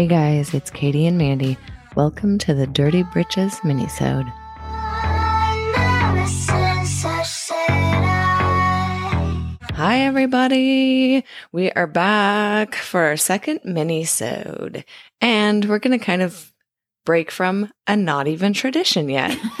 Hey guys, it's Katie and Mandy. Welcome to the Dirty Britches minisode. Hi everybody. We are back for our second minisode and we're going to kind of break from a not even tradition yet.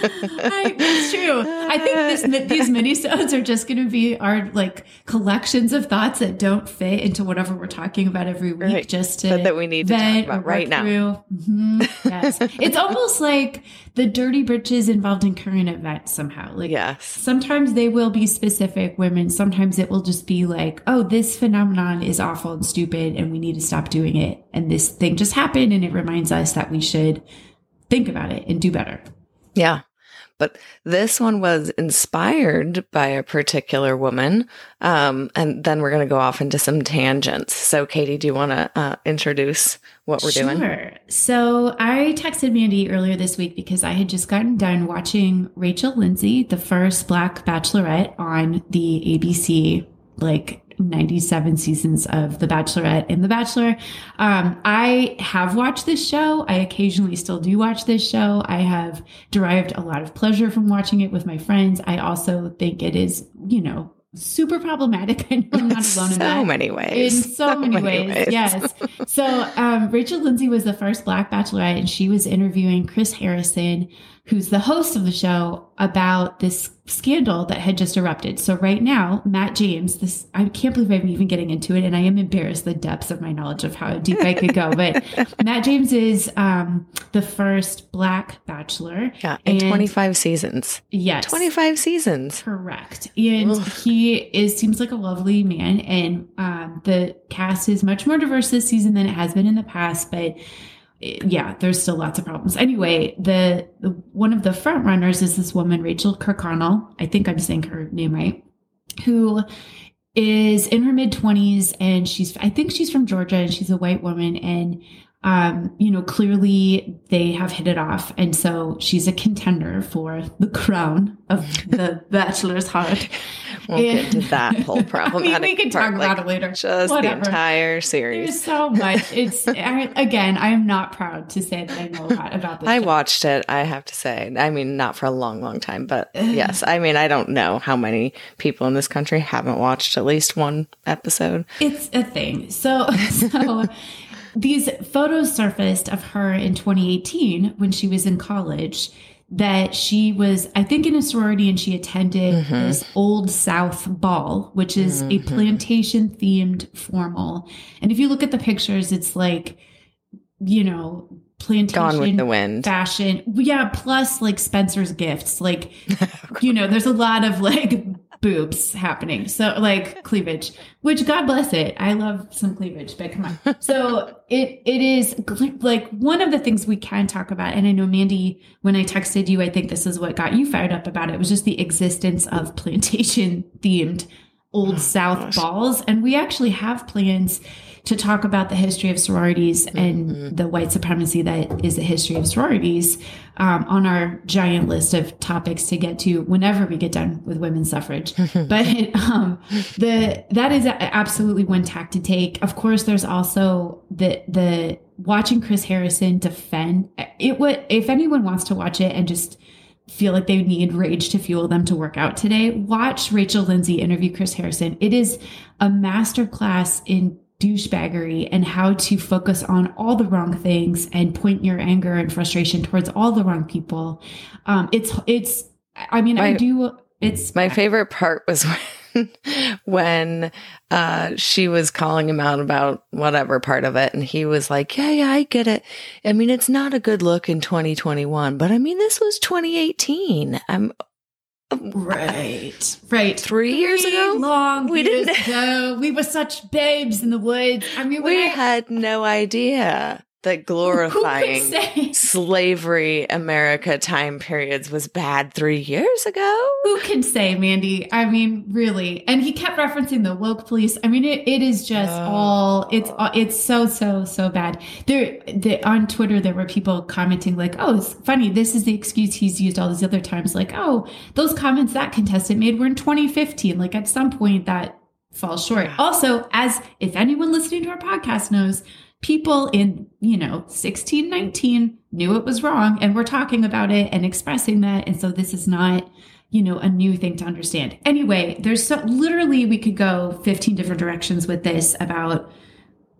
I, it's true. I think this, these minisodes are just going to be our like collections of thoughts that don't fit into whatever we're talking about every week, Right. just to that we need to talk about right now. Mhm. Yes, it's almost like the dirty britches involved in current events somehow. Like yes. Sometimes they will be specific women. Sometimes it will just be like, oh, this phenomenon is awful and stupid and we need to stop doing it. And this thing just happened and it reminds us that we should think about it and do better. Yeah. But this one was inspired by a particular woman. Um, and then we're going to go off into some tangents. So, Katie, do you want to uh, introduce what we're doing? Sure. So I texted Mandy earlier this week because I had just gotten done watching Rachel Lindsay, the first Black Bachelorette on the ABC, like 97 seasons of The Bachelorette and The Bachelor. Um, I have watched this show. I occasionally still do watch this show. I have derived a lot of pleasure from watching it with my friends. I also think it is, you know, super problematic. I know I'm not alone in that so many ways. in so, many, ways. Yes. So um, Rachel Lindsay was the first Black Bachelorette, and she was interviewing Chris Harrison, who's the host of the show, about this scandal that had just erupted. So right now, Matt James, this I can't believe I'm even getting into it, and I am embarrassed the depths of my knowledge of how deep I could go. But Matt James is um, the first Black Bachelor. Yeah. In And- 25 seasons. Yes. 25 seasons. Correct. And Ugh. he is seems like a lovely man. And um, the cast is much more diverse this season than it has been in the past. But yeah, there's still lots of problems. Anyway, the, the one of the front runners is this woman, Rachael Kirkconnell. I think I'm saying her name right, who is in her mid 20s and she's I think she's from Georgia and she's a white woman and um you know clearly they have hit it off and so she's a contender for the crown of the bachelor's heart We'll get to that whole problematic we can part, talk like, about it later Just Whatever. the entire series. there's so much it's I, again i am not proud to say that i know a lot about this I show. watched it, I have to say. I mean, not for a long, long time, but yes. I mean, I don't know how many people in this country haven't watched at least one episode. It's a thing. So, so these photos surfaced of her in 2018 when she was in college. That she was, I think, in a sorority and she attended mm-hmm. this Old South Ball, which is a mm-hmm. plantation themed formal. And if you look at the pictures, it's like, you know, plantation Gone with the wind. fashion. Yeah, plus like Spencer's gifts. Like, you know, there's a lot of like boobs happening. So like cleavage, which God bless it. I love some cleavage, but come on. So it it is like one of the things we can talk about. And I know Mandy, when I texted you, I think this is what got you fired up about it was just the existence of plantation themed old South gosh. balls. And we actually have plans to talk about the history of sororities and the white supremacy that is the history of sororities um, on our giant list of topics to get to whenever we get done with women's suffrage. but um, the that is absolutely one tack to take. Of course, there's also the the watching Chris Harrison defend it. Would if anyone wants to watch it and just feel like they need rage to fuel them to work out today, watch Rachel Lindsay interview Chris Harrison. It is a masterclass in douchebaggery and how to focus on all the wrong things and point your anger and frustration towards all the wrong people. Um, it's it's. I mean, I do. It's My favorite part was when, when uh, she was calling him out about whatever part of it. And he was like, Yeah, yeah, I get it. I mean, it's not a good look in 2021, but I mean, this was 2018. I'm Right, right. Three years ago? long We didn't- ago. We were such babes in the woods. I mean, we I- had no idea that glorifying Who could say? slavery America time periods was bad three years ago. Who can say, Mandy? I mean, really. And he kept referencing the woke police. I mean, it, it is just Oh. all it's all- it's so so so bad. There, the, on Twitter, there were people commenting like, "Oh, it's funny. This is the excuse he's used all these other times. Like, oh, those comments that contestant made were in 2015. Like, at some point, that falls short. Also, as if anyone listening to our podcast knows, people in, you know, 16, 19 knew it was wrong and we're talking about it and expressing that. And so this is not, you know, a new thing to understand. Anyway, there's so literally we could go 15 different directions with this about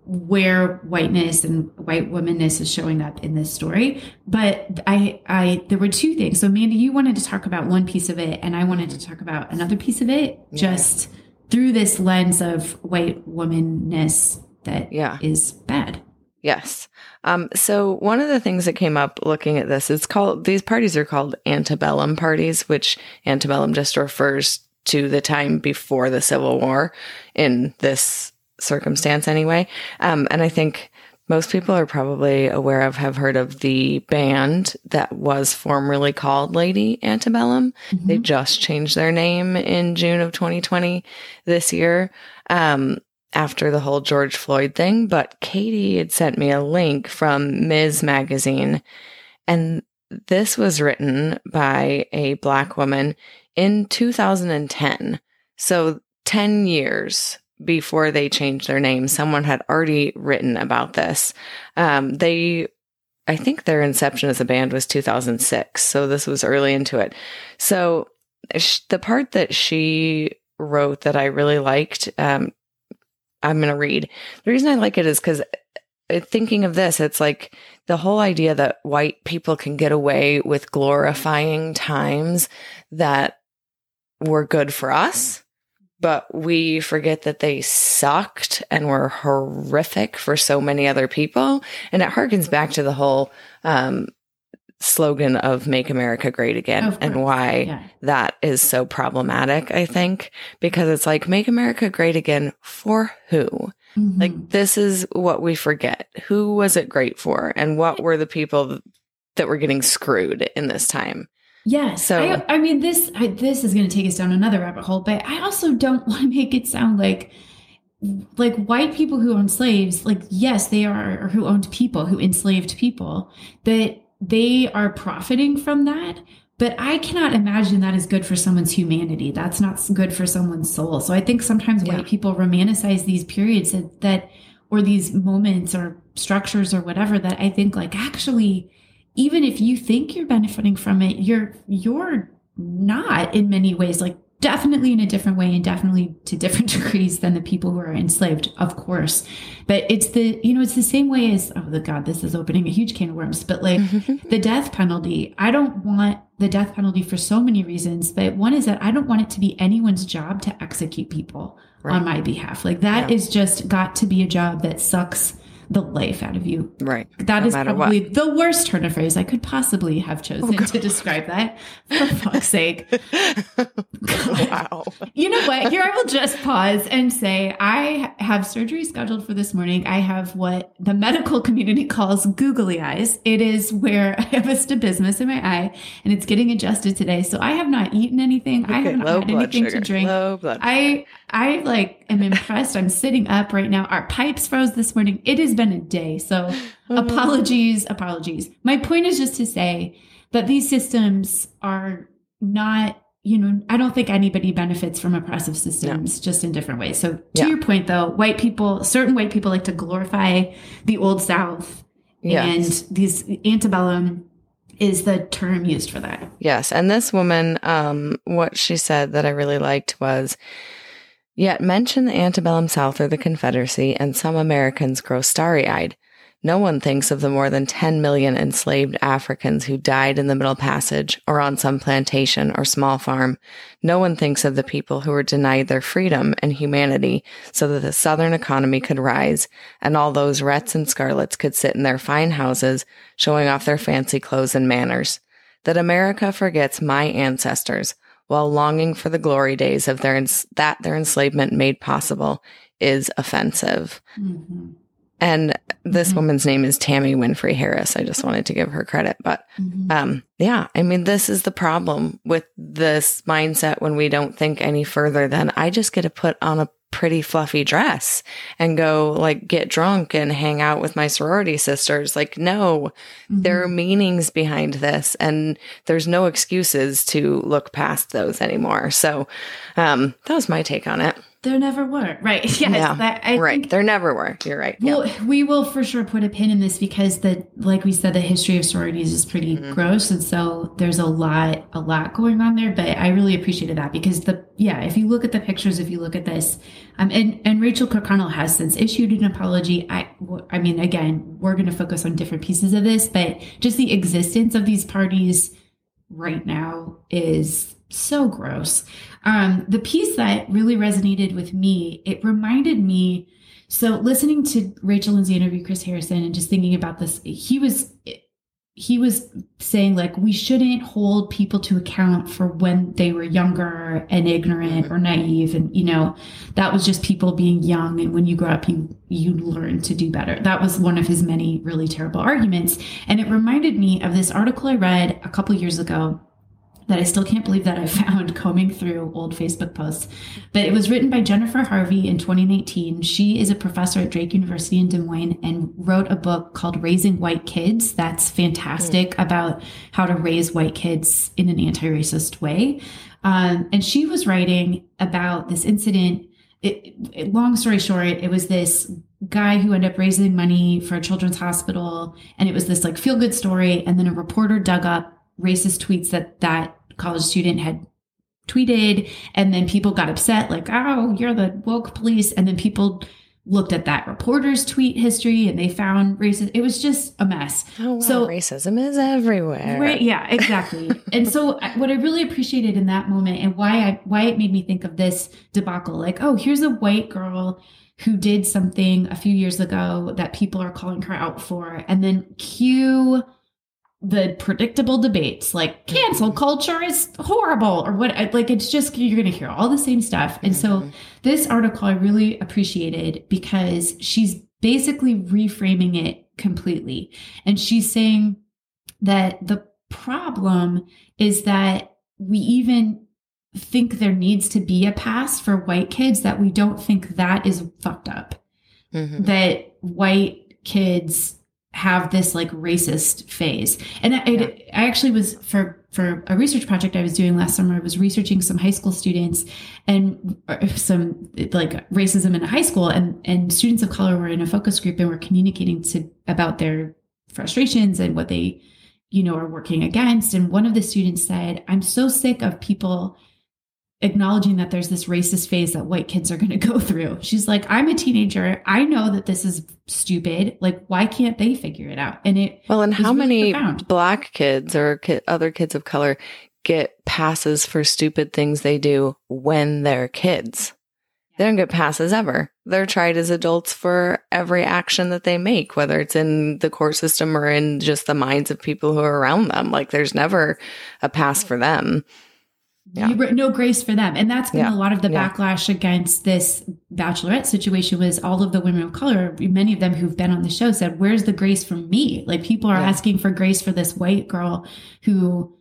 where whiteness and white womanness is showing up in this story. But I, I, there were two things. So Mandy, you wanted to talk about one piece of it and I wanted to talk about another piece of it yeah. just through this lens of white womanness that yeah. is bad. Yes. Um, so one of the things that came up looking at this is called these parties are called antebellum parties, which antebellum just refers to the time before the Civil War in this circumstance anyway. Um, and I think most people are probably aware of, have heard of the band that was formerly called Lady Antebellum. Mm-hmm. They just changed their name in June of 2020 this year. Um, after the whole George Floyd thing, but Katie had sent me a link from Ms. Magazine, and this was written by a black woman in 2010. So 10 years before they changed their name, someone had already written about this. Um, they, I think their inception as a band was 2006. So this was early into it. So sh- the part that she wrote that I really liked, um, I'm going to read. The reason I like it is because uh, thinking of this, it's like the whole idea that white people can get away with glorifying times that were good for us but we forget that they sucked and were horrific for so many other people. And it harkens back to the whole um, slogan of Make America Great Again and why yeah. that is so problematic, I think, because it's like, Make America Great Again for who? Mm-hmm. Like, this is what we forget. Who was it great for? And what were the people that were getting screwed in this time? Yes. So I, I mean, this I, this is going to take us down another rabbit hole, but I also don't want to make it sound like like white people who owned slaves, like yes, they are, or who owned people, who enslaved people, that they are profiting from that. But I cannot imagine that is good for someone's humanity. That's not good for someone's soul. So I think sometimes yeah. white people romanticize these periods that, that or these moments or structures or whatever that I think like actually even if you think you're benefiting from it, you're you're not in many ways like definitely in a different way and definitely to different degrees than the people who are enslaved of course but it's the you know it's the same way as oh the god this is opening a huge can of worms but like mm-hmm. the death penalty i don't want the death penalty for so many reasons but one is that i don't want it to be anyone's job to execute people right. on my behalf like that yeah. is just got to be a job that sucks the life out of you. Right. That no is probably what. the worst turn of phrase I could possibly have chosen oh, to describe that. For fuck's sake. wow. You know what? Here I will just pause and say I have surgery scheduled for this morning. I have what the medical community calls googly eyes. It is where I have a strabismus in my eye and it's getting adjusted today. So I have not eaten anything. Okay, I have not had anything sugar. to drink. I I like am impressed. I'm sitting up right now. Our pipes froze this morning. It has been a day. So mm-hmm. apologies, apologies. My point is just to say that these systems are not, you know, I don't think anybody benefits from oppressive systems just in different ways. So to yeah. your point though, white people, certain white people like to glorify the old South yes. and these antebellum is the term used for that. Yes. And this woman, um, what she said that I really liked was Yet mention the antebellum South or the Confederacy, and some Americans grow starry eyed. No one thinks of the more than 10 million enslaved Africans who died in the Middle Passage or on some plantation or small farm. No one thinks of the people who were denied their freedom and humanity so that the Southern economy could rise and all those Rhetts and Scarletts could sit in their fine houses showing off their fancy clothes and manners. That America forgets my ancestors while longing for the glory days of their ens- that their enslavement made possible is offensive. Mm-hmm. And this mm-hmm. woman's name is Tammy Winfrey Harris. I just wanted to give her credit. But mm-hmm. um, yeah, I mean, this is the problem with this mindset when we don't think any further than I just get to put on a pretty fluffy dress and go like get drunk and hang out with my sorority sisters. Like, no, mm-hmm. there are meanings behind this and there's no excuses to look past those anymore. So, um, that was my take on it. There never were. Right. Yes. Yeah, that- I right. think- there never were. You're right. well, we will for sure put a pin in this because the, like we said, the history of sororities is pretty Mhm. gross, and so there's a lot, a lot going on there. But I really appreciated that because the, yeah, if you look at the pictures, if you look at this, um, and and Rachael Kirkconnell has since issued an apology. I, I mean, again, we're going to focus on different pieces of this, but just the existence of these parties right now is so gross. Um, the piece that really resonated with me, it reminded me. So listening to Rachel Lindsay interview Chris Harrison and just thinking about this, he was he was saying like we shouldn't hold people to account for when they were younger and ignorant or naive and you know that was just people being young and when you grow up you you learn to do better that was one of his many really terrible arguments and it reminded me of this article i read a couple years ago that I still can't believe that I found combing through old Facebook posts. But it was written by Jennifer Harvey in 2019. She is a professor at Drake University in Des Moines and wrote a book called Raising White Kids. That's fantastic about how to raise white kids in an anti racist way. Um, and she was writing about this incident. It, it- long story short, it was this guy who ended up raising money for a children's hospital. And it was this like feel good story. And then a reporter dug up racist tweets that that college student had tweeted and then people got upset like oh you're the woke police and then people looked at that reporter's tweet history and they found racist it was just a mess Oh, wow. So- racism is everywhere. Right. Yeah, exactly. and so what I really appreciated in that moment and why I why it made me think of this debacle, like, oh, here's a white girl who did something a few years ago that people are calling her out for, and then cue the predictable debates like cancel culture is horrible or what like it's just you're going to hear all the same stuff and so Mhm. this article I really appreciated because she's basically reframing it completely. And she's saying that the problem is that we even think there needs to be a pass for white kids, that we don't think that is fucked up. Mhm. That white kids have this like racist phase. And I, Yeah. I actually was for for a research project I was doing last summer. I was researching some high school students and uh, some like racism in high school, and and students of color were in a focus group and were communicating to about their frustrations and what they you know are working against. And one of the students said, "I'm so sick of people." Acknowledging that there's this racist phase that white kids are going to go through. She's like, I'm a teenager. I know that this is stupid. Like, why can't they figure it out? And it, Well, and how really many profound. black kids or ki- other kids of color get passes for stupid things they do when they're kids? They don't get passes ever. They're tried as adults for every action that they make, whether it's in the court system or in just the minds of people who are around them. Like there's never a pass for them. Yeah. you, no grace for them. And that's been Yeah. a lot of the Yeah. backlash against this bachelorette situation was all of the women of color, many of them who've been on the show said, where's the grace from me? Like people are asking for grace for this white girl who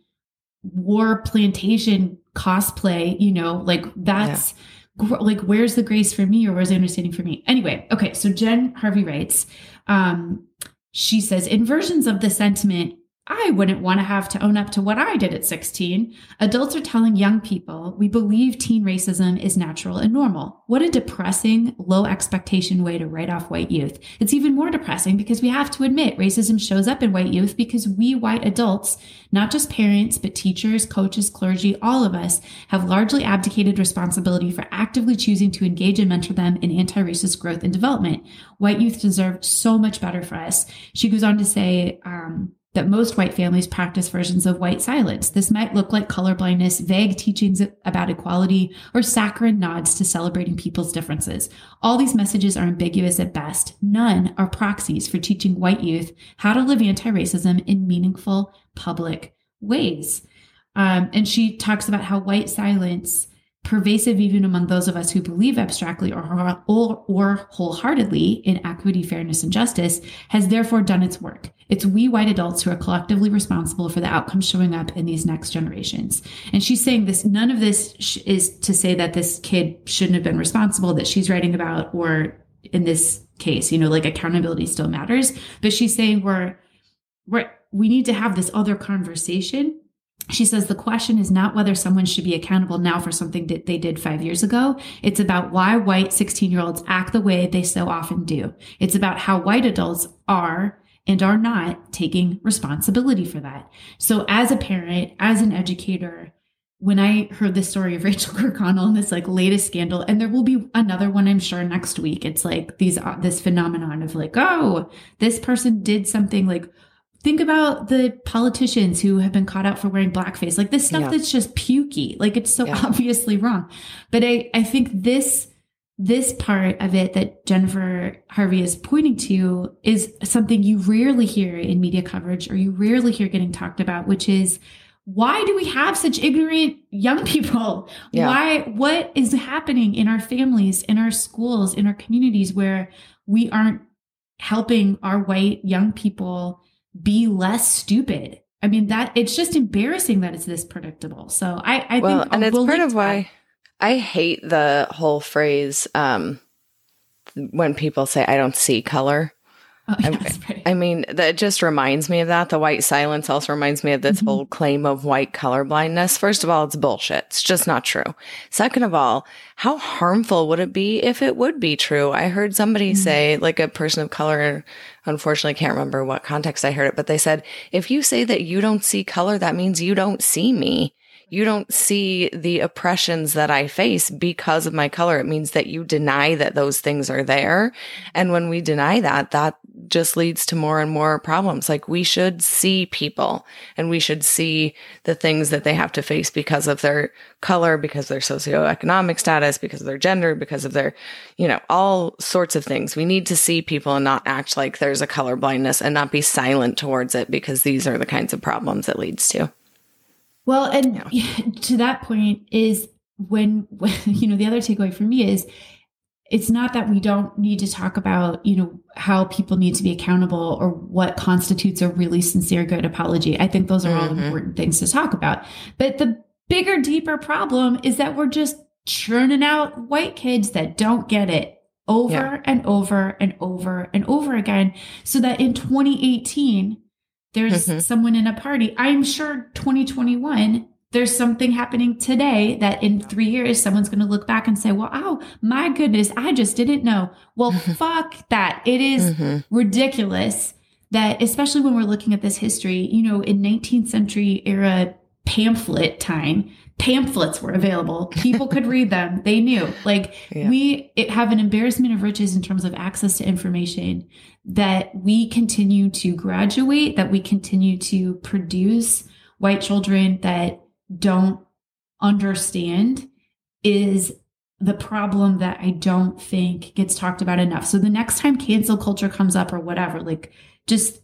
wore plantation cosplay, you know, like that's like where's the grace for me or where's the understanding for me anyway okay so jen harvey writes um she says in versions of the sentiment I wouldn't want to have to own up to what I did at 16. Adults are telling young people we believe teen racism is natural and normal. What a depressing, low expectation way to write off white youth. It's even more depressing because we have to admit racism shows up in white youth because we white adults, not just parents, but teachers, coaches, clergy, all of us have largely abdicated responsibility for actively choosing to engage and mentor them in anti racist growth and development. White youth deserve so much better for us. She goes on to say, um, that most white families practice versions of white silence. This might look like colorblindness, vague teachings about equality, or saccharine nods to celebrating people's differences. All these messages are ambiguous at best. None are proxies for teaching white youth how to live anti racism in meaningful public ways. Um, and she talks about how white silence pervasive even among those of us who believe abstractly or, or, or wholeheartedly in equity, fairness, and justice, has therefore done its work. It's we white adults who are collectively responsible for the outcomes showing up in these next generations. And she's saying this, none of this is to say that this kid shouldn't have been responsible that she's writing about, or in this case, you know, like accountability still matters. But she's saying we're, we're, we need to have this other conversation She says the question is not whether someone should be accountable now for something that they did five years ago. It's about why white 16 year olds act the way they so often do. It's about how white adults are and are not taking responsibility for that. So as a parent, as an educator, when I heard the story of Rachael Kirkconnell and this like latest scandal, and there will be another one, I'm sure next week. It's like these uh, this phenomenon of like, oh, this person did something like think about the politicians who have been caught out for wearing blackface like this stuff yeah. that's just pukey like it's so yeah. obviously wrong but i i think this this part of it that jennifer harvey is pointing to is something you rarely hear in media coverage or you rarely hear getting talked about which is why do we have such ignorant young people yeah. why what is happening in our families in our schools in our communities where we aren't helping our white young people be less stupid. I mean that it's just embarrassing that it's this predictable. So I, I well, think and it's part of why I hate the whole phrase um, when people say I don't see color. Oh, I, I, mean, that just reminds me of that. The white silence also reminds me of this mm-hmm. whole claim of white color blindness. First of all, it's bullshit. It's just not true. Second of all, how harmful would it be if it would be true? I heard somebody mm-hmm. say, like a person of color, unfortunately, can't remember what context I heard it, but they said, if you say that you don't see color, that means you don't see me you don't see the oppressions that I face because of my color. It means that you deny that those things are there. And when we deny that, that just leads to more and more problems. Like we should see people and we should see the things that they have to face because of their color, because of their socioeconomic status, because of their gender, because of their, you know, all sorts of things. We need to see people and not act like there's a color blindness and not be silent towards it because these are the kinds of problems it leads to. Well, and yeah. to that point is when, when, you know, the other takeaway for me is it's not that we don't need to talk about, you know, how people need to be accountable or what constitutes a really sincere good apology. I think those are mm-hmm. all important things to talk about. But the bigger, deeper problem is that we're just churning out white kids that don't get it over yeah. and over and over and over again so that in 2018 there's mm-hmm. someone in a party. I'm sure 2021, there's something happening today that in three years, someone's going to look back and say, well, oh my goodness, I just didn't know. Well, mm-hmm. fuck that. It is mm-hmm. ridiculous that, especially when we're looking at this history, you know, in 19th century era pamphlet time, pamphlets were available. People could read them. They knew. Like yeah. we have an embarrassment of riches in terms of access to information that we continue to graduate, that we continue to produce white children that don't understand is the problem that I don't think gets talked about enough. So the next time cancel culture comes up or whatever, like just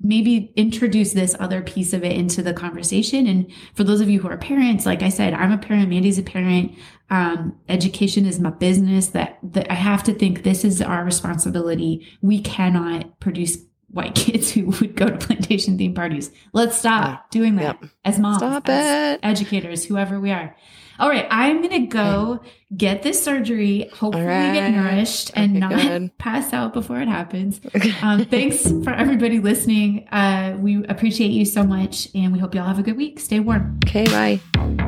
maybe introduce this other piece of it into the conversation. And for those of you who are parents, like I said, I'm a parent, Mandy's a parent. Um, education is my business that, that I have to think this is our responsibility. We cannot produce white kids who would go to plantation theme parties. Let's stop doing that yep. as moms, stop as it. educators, whoever we are. All right, I'm going to go get this surgery, hopefully right. get nourished and not good. pass out before it happens. Um, thanks for everybody listening. Uh, we appreciate you so much and we hope you all have a good week. Stay warm. Okay, bye.